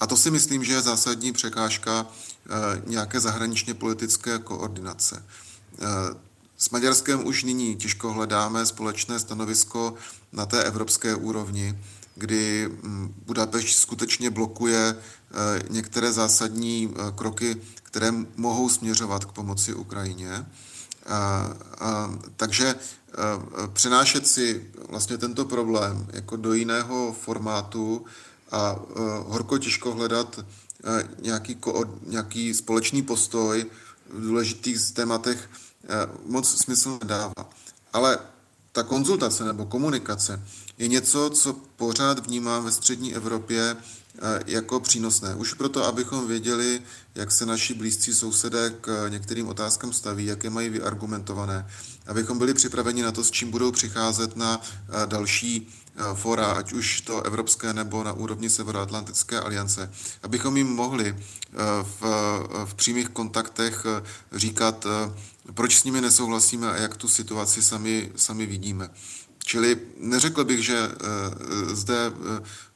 A to si myslím, že je zásadní překážka nějaké zahraničně politické koordinace. S Maďarskem už nyní těžko hledáme společné stanovisko na té evropské úrovni, kdy mm, Budapešť skutečně blokuje eh, některé zásadní eh, kroky, které mohou směřovat k pomoci Ukrajině. A, a, takže a, přenášet si vlastně tento problém jako do jiného formátu a, a horko těžko hledat a, nějaký, ko, nějaký společný postoj v důležitých tématech moc smysl nedává. Ale ta konzultace nebo komunikace je něco, co pořád vnímám ve střední Evropě jako přínosné. Už proto, abychom věděli, jak se naši blízcí sousedé k některým otázkám staví, jak je mají vyargumentované, abychom byli připraveni na to, s čím budou přicházet na další fora, ať už to evropské nebo na úrovni Severoatlantické aliance, abychom jim mohli v, v přímých kontaktech říkat, proč s nimi nesouhlasíme a jak tu situaci sami, sami vidíme. Čili neřekl bych, že zde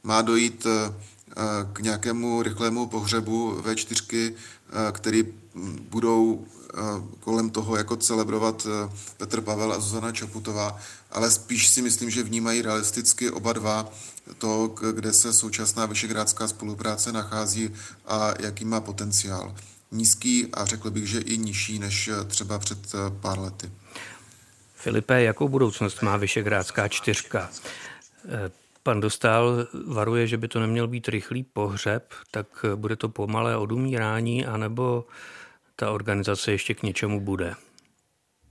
má dojít k nějakému rychlému pohřebu V4, který budou kolem toho jako celebrovat Petr Pavel a Zuzana Čaputová, ale spíš si myslím, že vnímají realisticky oba dva to, kde se současná vyšegrádská spolupráce nachází a jaký má potenciál. Nízký a řekl bych, že i nižší než třeba před pár lety. Filipe, jakou budoucnost má Vyšegrádská čtyřka? Eh, pan Dostal varuje, že by to neměl být rychlý pohřeb, tak bude to pomalé odumírání, anebo ta organizace ještě k něčemu bude?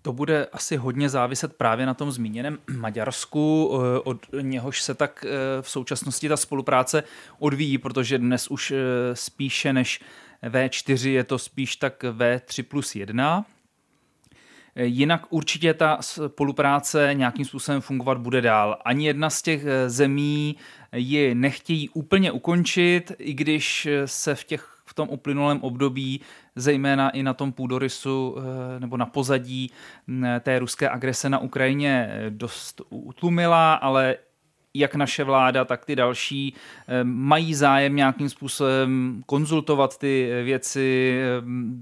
To bude asi hodně záviset právě na tom zmíněném Maďarsku, eh, od něhož se tak eh, v současnosti ta spolupráce odvíjí, protože dnes už spíše než V4 je to spíš tak V3 plus 1. Jinak určitě ta spolupráce nějakým způsobem fungovat bude dál. Ani jedna z těch eh, zemí ji nechtějí úplně ukončit, i když se v těch v tom uplynulém období, zejména i na tom půdorysu eh, nebo na pozadí té ruské agrese na Ukrajině eh, dost utlumila, ale jak naše vláda, tak ty další mají zájem nějakým způsobem konzultovat ty věci,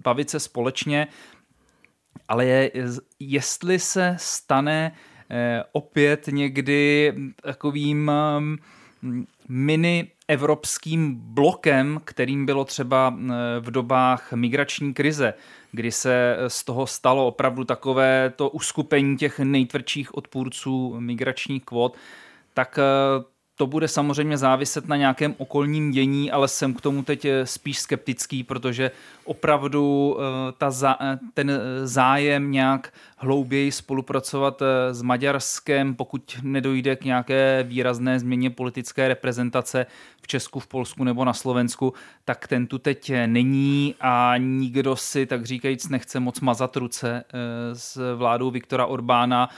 bavit se společně ale je, jestli se stane eh, opět někdy takovým mm, mini evropským blokem, kterým bylo třeba eh, v dobách migrační krize, kdy se z toho stalo opravdu takové to uskupení těch nejtvrdších odpůrců migračních kvot, tak eh, to bude samozřejmě záviset na nějakém okolním dění, ale jsem k tomu teď eh, spíš skeptický, protože opravdu eh, ta zá, eh, ten zájem nějak hlouběji spolupracovat s Maďarskem, pokud nedojde k nějaké výrazné změně politické reprezentace v Česku, v Polsku nebo na Slovensku, tak ten tu teď není a nikdo si, tak říkajíc, nechce moc mazat ruce s vládou Viktora Orbána,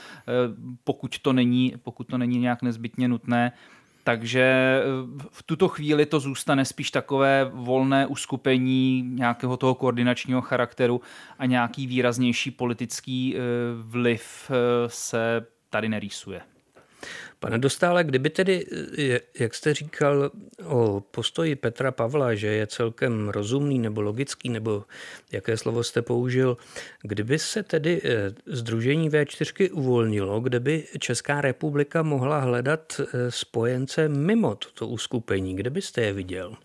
pokud to není, pokud to není nějak nezbytně nutné. Takže eh, v tuto chvíli to zůstane spíš takové volné uskupení nějakého toho koordinačního charakteru a nějaký výraznější politický eh, vliv eh, se tady nerýsuje. Pane Dostále, kdyby tedy, jak jste říkal o postoji Petra Pavla, že je celkem rozumný nebo logický, nebo jaké slovo jste použil, kdyby se tedy Združení eh, V4 uvolnilo, kdyby Česká republika mohla hledat eh, spojence mimo toto uskupení, kde byste je viděl?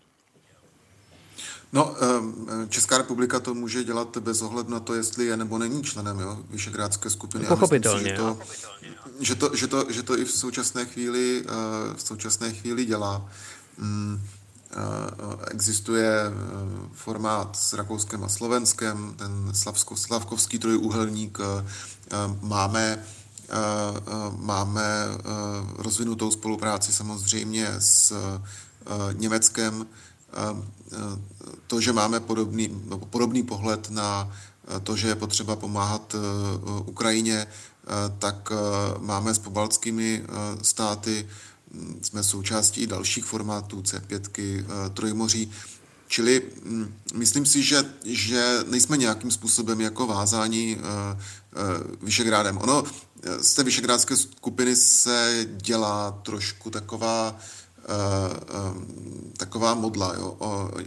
No, eh, Česká republika to může dělat bez ohledu na to, jestli je nebo není členem jo, Vyšegrádské skupiny. Pochopitelně. Myslím že, to, že, to, že, to, že to i v současné chvíli, eh, v současné chvíli dělá. Mm, eh, existuje formát s Rakouskem a Slovenskem, ten slavsko, slavkovský trojúhelník. Máme máme rozvinutou spolupráci samozřejmě s Německem, to, že máme podobný, podobný pohled na to, že je potřeba pomáhat Ukrajině, tak máme s pobaltskými státy, jsme součástí dalších formátů C5, Trojmoří. Čili hm, myslím si, že, že nejsme nějakým způsobem jako vázáni Vyšegrádem. Ono z té Vyšegrádské skupiny se dělá trošku taková taková modla. Jo.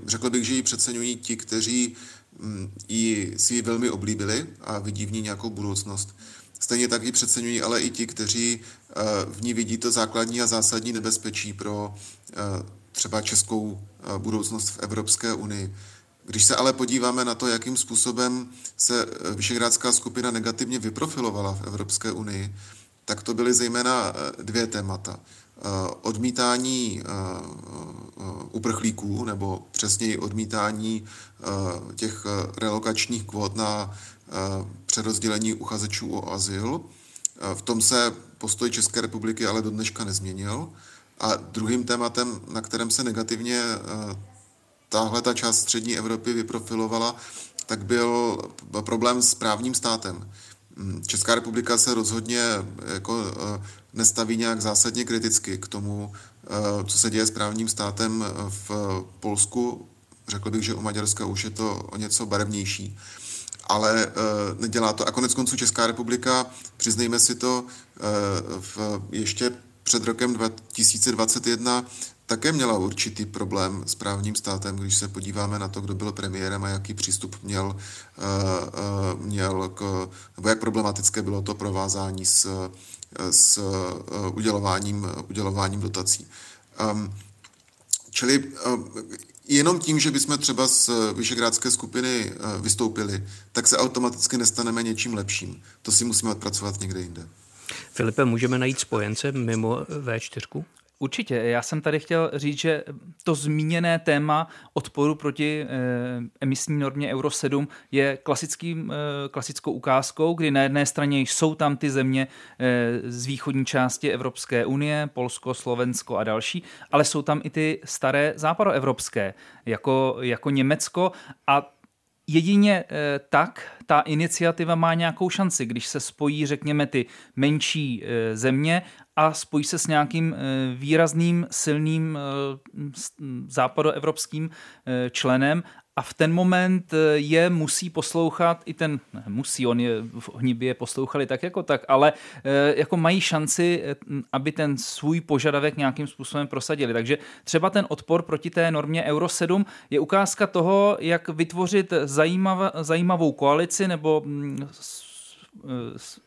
Řekl bych, že ji přeceňují ti, kteří hm, ji si ji velmi oblíbili a vidí v ní nějakou budoucnost. Stejně tak ji přeceňují ale i ti, kteří eh, v ní vidí to základní a zásadní nebezpečí pro eh, třeba českou eh, budoucnost v Evropské unii. Když se ale podíváme na to, jakým způsobem se Vyšegrádská skupina negativně vyprofilovala v Evropské unii, tak to byly zejména dvě témata. Odmítání uprchlíků, nebo přesněji odmítání těch relokačních kvót na přerozdělení uchazečů o azyl. V tom se postoj České republiky ale do dneška nezměnil. A druhým tématem, na kterém se negativně tahle ta část střední Evropy vyprofilovala, tak byl problém s právním státem. Hm, Česká republika se rozhodně jako nestaví nějak zásadně kriticky k tomu, co se děje s právním státem v Polsku. Řekl bych, že u Maďarska už je to o něco barevnější ale uh, nedělá to. A konec konců Česká republika, přiznejme si to, uh, v, ještě před rokem 2021 také měla určitý problém s právním státem, když se podíváme na to, kdo byl premiérem a jaký přístup měl, uh, uh, měl k, nebo jak problematické bylo to provázání s, s uh, udělováním, udělováním dotací. Um, čili uh, jenom tím, že bychom třeba z Vyšegrádské skupiny eh, vystoupili, tak se automaticky nestaneme něčím lepším. To si musíme odpracovat někde jinde. Filipe, můžeme najít spojence mimo V4? Určitě. Já jsem tady chtěl říct, že to zmíněné téma odporu proti e, emisní normě Euro 7 je klasickým, e, klasickou ukázkou, kdy na jedné straně jsou tam ty země e, z východní části Evropské unie, Polsko, Slovensko a další, ale jsou tam i ty staré západoevropské, jako, jako Německo a Jedině tak ta iniciativa má nějakou šanci, když se spojí, řekněme, ty menší země a spojí se s nějakým eh, výrazným, silným eh, západoevropským eh, členem a v ten moment je musí poslouchat i ten, ne, musí, on je, oni by je poslouchali tak jako tak, ale jako mají šanci, aby ten svůj požadavek nějakým způsobem prosadili. Takže třeba ten odpor proti té normě Euro 7 je ukázka toho, jak vytvořit zajímav, zajímavou koalici nebo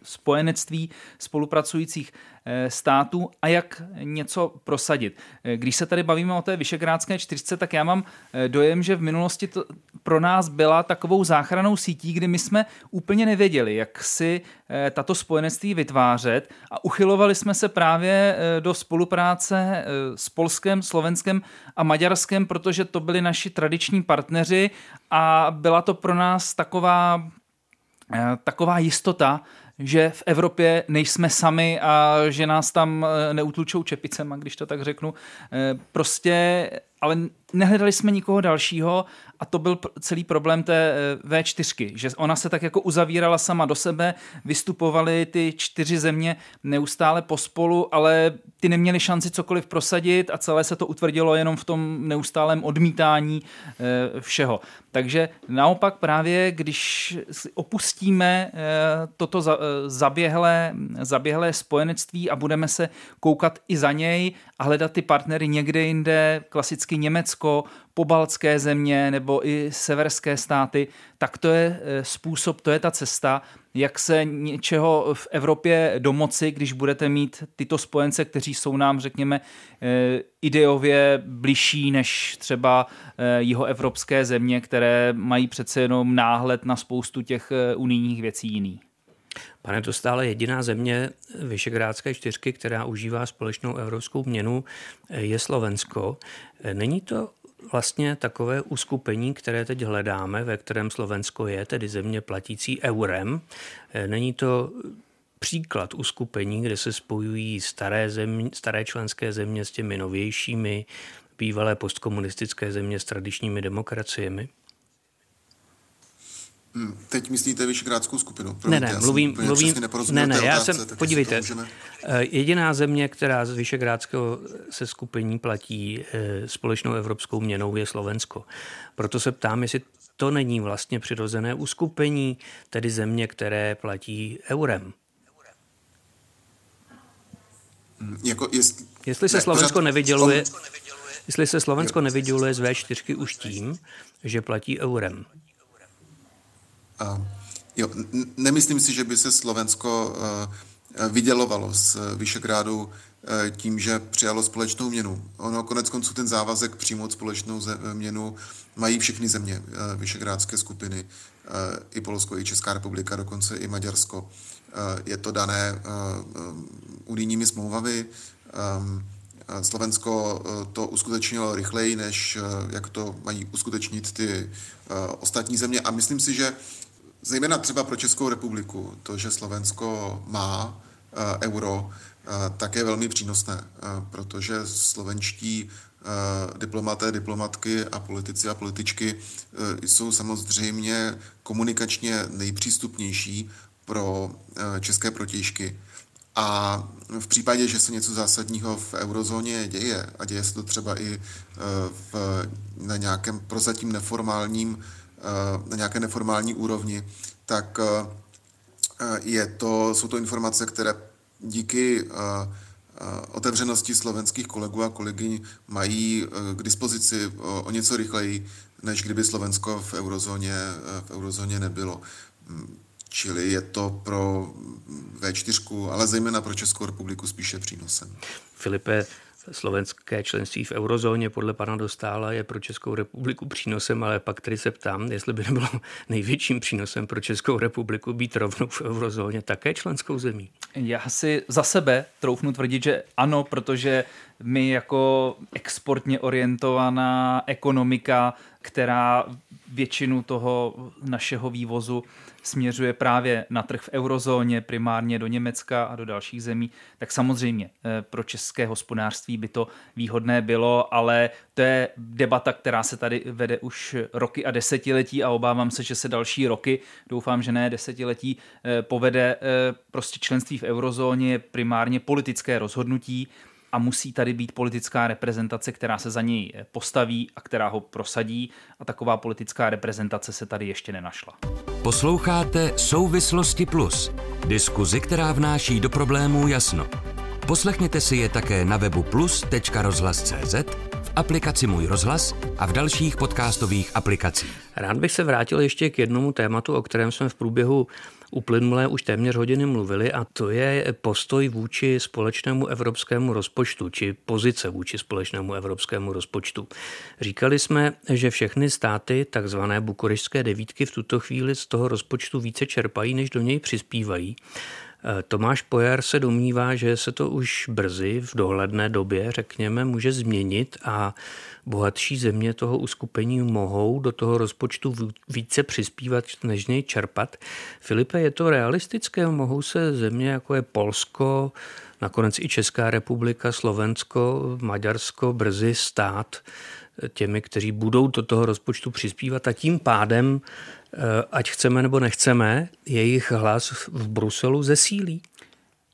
spojenectví spolupracujících Eh, států a jak něco prosadit. Eh, když se tady bavíme o té Vyšegrádské čtyřce, tak já mám eh, dojem, že v minulosti to pro nás byla takovou záchranou sítí, kdy my jsme úplně nevěděli, jak si tato spojenectví vytvářet a uchylovali jsme se právě do spolupráce s Polskem, Slovenskem a Maďarskem, protože to byli naši tradiční partneři a byla to pro nás taková taková jistota, že v Evropě nejsme sami a že nás tam eh, neutlučou čepicema, když to tak řeknu. Eh, prostě, ale nehledali jsme nikoho dalšího a to byl celý problém té eh, V4, že ona se tak jako uzavírala sama do sebe, vystupovaly ty čtyři země neustále pospolu, ale ty neměly šanci cokoliv prosadit a celé se to utvrdilo jenom v tom neustálém odmítání eh, všeho. Takže naopak právě, když opustíme eh, toto zaběhlé, zaběhlé spojenectví a budeme se koukat i za něj a hledat ty partnery někde jinde, klasicky Německo, pobaltské země nebo i severské státy, tak to je eh, způsob, to je ta cesta, jak se něčeho v Evropě domoci, když budete mít tyto spojence, kteří jsou nám, řekněme, eh, ideově bližší než třeba eh, jihoevropské země, které mají přece jenom náhled na spoustu těch unijních věcí jiný. Pane, to stále jediná země Vyšegrádské čtyřky, která užívá společnou evropskou měnu, je Slovensko. Není to vlastně takové uskupení, které teď hledáme, ve kterém Slovensko je, tedy země platící eurem. E, není to příklad uskupení, kde se spojují staré, země, staré členské země s těmi novějšími, bývalé postkomunistické země s tradičními demokraciemi? Hmm, teď myslíte Vyšegrádskou skupinu? Promiňte, ne, ne, mluvím, mluvím, ne, ne, já jsem, otázce, podívejte, eh, jediná země, která z Vyšegrádského se skupení platí e, společnou evropskou měnou je Slovensko. Proto se ptám, jestli to není vlastně přirozené uskupení, tedy země, které platí eurem. Hmm, jako jest, jestli se ne, Slovensko nevyděluje, jestli se Slovensko nevyděluje z V4 už tím, že platí eurem. Jo, nemyslím si, že by se Slovensko uh, vydělovalo z Vyšegrádu uh, tím, že přijalo společnou měnu. Ono konec konců ten závazek přijmout společnou měnu mají všechny země Vyšegrádské skupiny, i Polsko, i Česká republika, dokonce i Maďarsko. Je to dané unijními smlouvami. Slovensko to uskutečnilo rychleji, než jak to mají uskutečnit ty ostatní země. A myslím si, že zejména třeba pro Českou republiku, to, že Slovensko má uh, euro, uh, tak je velmi přínosné, uh, protože slovenští diplomaté, diplomatky a politici a političky jsou samozřejmě komunikačně nejpřístupnější pro české protějšky. A v případě, že se něco zásadního v eurozóně děje, a děje se to třeba i v, na nějakém prozatím neformálním na nějaké neformální úrovni, tak eh, je to, jsou to informace, které díky eh, eh, otevřenosti slovenských kolegů a kolegyň mají k dispozici o něco rychleji, než kdyby Slovensko v eurozóně, v eurozóně nebylo. Mm, čili je to pro V4, ale zejména pro Českou republiku spíše přínosem. Filipe, slovenské členství v eurozóně podle pana Dostála je pro Českou republiku přínosem, ale pak tedy se ptám, jestli by nebylo největším přínosem pro Českou republiku být rovnou v eurozóně také členskou zemí. Já si za sebe troufnu tvrdit, že ano, protože my jako exportně orientovaná ekonomika, která většinu toho našeho vývozu směřuje právě na trh v eurozóně, primárně do Německa a do dalších zemí, tak samozřejmě eh, pro české hospodářství by to výhodné bylo, ale to je debata, která se tady vede už roky a desetiletí a obávám se, že se další roky, doufám, že ne desetiletí, eh, povede eh, prostě členství v eurozóně primárně politické rozhodnutí a musí tady být politická reprezentace, která se za něj postaví a která ho prosadí a taková politická reprezentace se tady ještě nenašla. Posloucháte Souvislosti Plus, diskuzi, která vnáší do problémů jasno. Poslechněte si je také na webu plus.rozhlas.cz, v aplikaci Můj rozhlas a v dalších podcastových aplikacích. Rád bych se vrátil ještě k jednomu tématu, o kterém jsme v průběhu uplynulé už téměř hodiny mluvili a to je postoj vůči společnému evropskému rozpočtu, či pozice vůči společnému evropskému rozpočtu. Říkali jsme, že všechny státy, takzvané bukurešské devítky, v tuto chvíli z toho rozpočtu více čerpají, než do něj přispívají. Tomáš Pojar se domnívá, že se to už brzy v dohledné době, řekněme, může změnit a bohatší země toho uskupení mohou do toho rozpočtu více přispívat, než něj čerpat. Filipe, je to realistické? Mohou se země, jako je Polsko, nakonec i Česká republika, Slovensko, Maďarsko brzy stát těmi, kteří budou do toho rozpočtu přispívat a tím pádem, eh, ať chceme nebo nechceme, jejich hlas v Bruselu zesílí?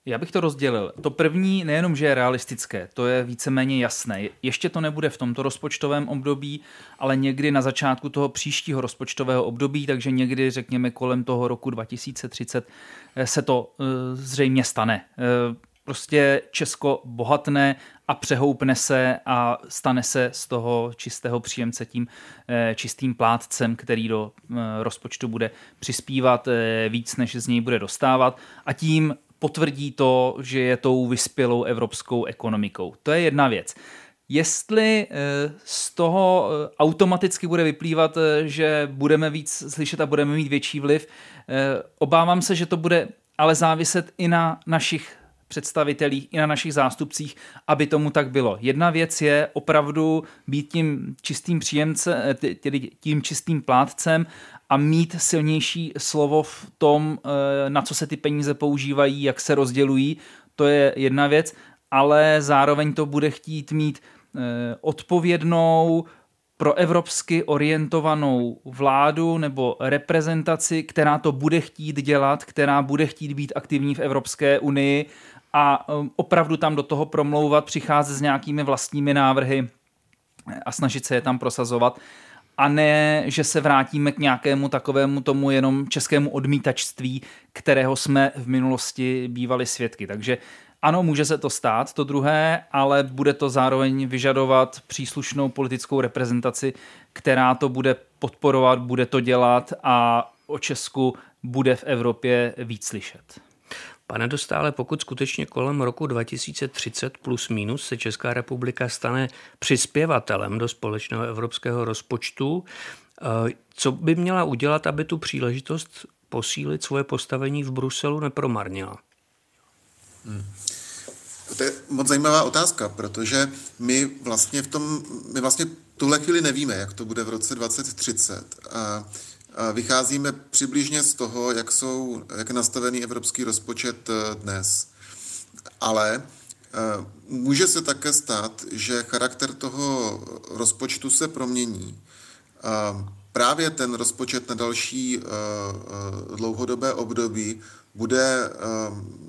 Já bych to rozdělil. To první nejenom, že je realistické, to je víceméně jasné. Ještě to nebude v tomto rozpočtovém období, ale někdy na začátku toho příštího rozpočtového období, takže někdy, řekněme, kolem toho roku 2030 eh, se to uh, zřejmě stane. Uh, prostě Česko bohatné a přehoupne se a stane se z toho čistého příjemce tím čistým plátcem, který do rozpočtu bude přispívat víc, než z něj bude dostávat a tím potvrdí to, že je tou vyspělou evropskou ekonomikou. To je jedna věc. Jestli eh, z toho eh, automaticky bude vyplývat, eh, že budeme víc slyšet a budeme mít větší vliv, obávám se, že to bude ale záviset i na našich představitelích, i na našich zástupcích, aby tomu tak bylo. Jedna věc je opravdu být tím čistým příjemcem, tedy tím čistým plátcem a mít silnější slovo v tom, eh, na co se ty peníze používají, jak se rozdělují, to je jedna věc, ale zároveň to bude chtít mít eh, odpovědnou, proevropsky orientovanou vládu nebo reprezentaci, která to bude chtít dělat, která bude chtít být aktivní v Evropské unii a um, opravdu tam do toho promlouvat, přicházet s nějakými vlastními návrhy a snažit se je tam prosazovat a ne, že se vrátíme k nějakému takovému tomu jenom českému odmítačství, kterého jsme v minulosti bývali svědky. Takže ano, může se to stát, to druhé, ale bude to zároveň vyžadovat příslušnou politickou reprezentaci, která to bude podporovat, bude to dělat a o Česku bude v Evropě víc slyšet. Pane Dostále, pokud skutečně kolem roku 2030 plus minus se Česká republika stane přispěvatelem do společného evropského rozpočtu, eh, co by měla udělat, aby tu příležitost posílit svoje postavení v Bruselu nepromarnila? Hmm. To je moc zajímavá otázka, protože my vlastně v tom, my vlastně tuhle chvíli nevíme, jak to bude v roce 2030. A vycházíme přibližně z toho, jak, jsou, jak je nastavený evropský rozpočet eh, dnes. Ale eh, může se také stát, že charakter toho rozpočtu se promění. Právě ten rozpočet na další eh, dlouhodobé období bude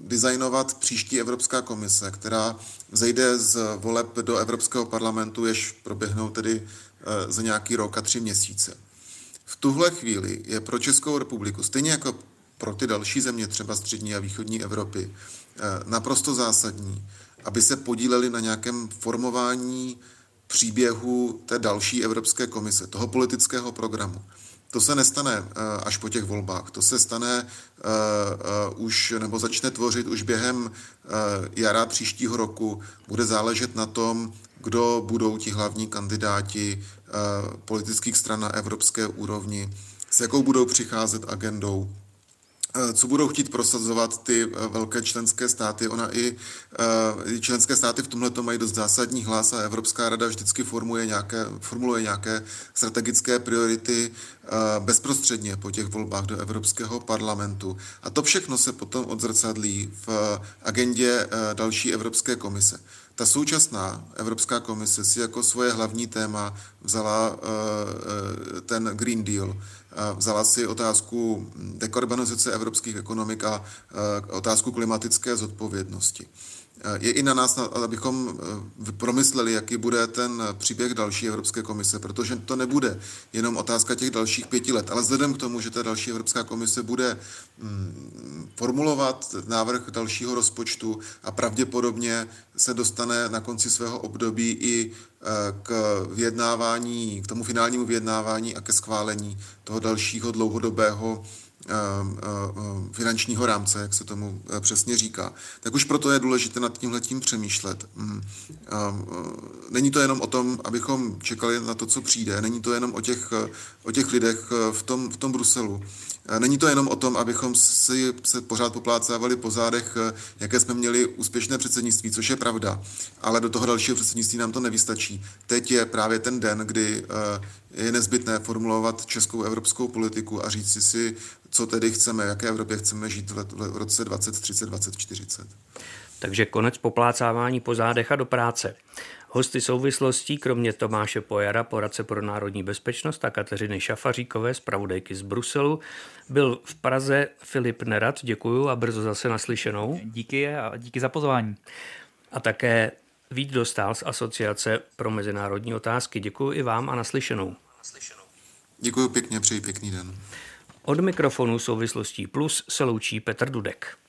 designovat příští Evropská komise, která zejde z voleb do Evropského parlamentu, jež proběhnou tedy za nějaký rok a tři měsíce. V tuhle chvíli je pro Českou republiku, stejně jako pro ty další země, třeba střední a východní Evropy, eh, naprosto zásadní, aby se podíleli na nějakém formování příběhu té další Evropské komise, toho politického programu. To se nestane uh, až po těch volbách. To se stane uh, už, nebo začne tvořit už během jara příštího roku. Bude záležet na tom, kdo budou ti hlavní kandidáti politických stran na evropské úrovni, s jakou budou přicházet agendou, Eh, co budou chtít prosazovat ty eh, velké členské státy. Ona i eh, členské státy v tomhle mají dost zásadní hlas a Evropská rada vždycky formuje nějaké, formuluje nějaké strategické priority bezprostředně po těch volbách do Evropského parlamentu. A to všechno se potom odzrcadlí v agendě další Evropské komise. Ta současná Evropská komise si jako svoje hlavní téma vzala ten Green Deal, Vzala si otázku dekarbonizace evropských ekonomik a otázku klimatické zodpovědnosti. Je i na nás, abychom eh, promysleli, jaký bude ten příběh další Evropské komise, protože to nebude jenom otázka těch dalších pěti let, ale vzhledem k tomu, že ta další Evropská komise bude mm, formulovat návrh dalšího rozpočtu a pravděpodobně se dostane na konci svého období i eh, k vyjednávání, k tomu finálnímu vyjednávání a ke schválení toho dalšího dlouhodobého finančního rámce, jak se tomu eh, přesně říká, tak už proto je důležité nad tím letím přemýšlet. Mm. Ehm, eh, není to jenom o tom, abychom čekali na to, co přijde, není to jenom o těch, eh, o těch lidech v tom, v tom Bruselu. Není to jenom o tom, abychom si se pořád poplácávali po zádech, jaké jsme měli úspěšné předsednictví, což je pravda, ale do toho dalšího předsednictví nám to nevystačí. Teď je právě ten den, kdy je nezbytné formulovat českou evropskou politiku a říct si, co tedy chceme, jaké Evropě chceme žít v roce 2030, 2040. Takže konec poplácávání po zádech a do práce. Hosty souvislostí, kromě Tomáše Pojara, poradce pro národní bezpečnost a Kateřiny Šafaříkové, zpravodajky z Bruselu, byl v Praze Filip Nerad. Děkuju a brzo zase naslyšenou. Díky a díky za pozvání. A také Vít Dostal z Asociace pro mezinárodní otázky. Děkuji i vám a naslyšenou. Děkuji pěkně, přeji pěkný den. Od mikrofonu souvislostí plus se loučí Petr Dudek.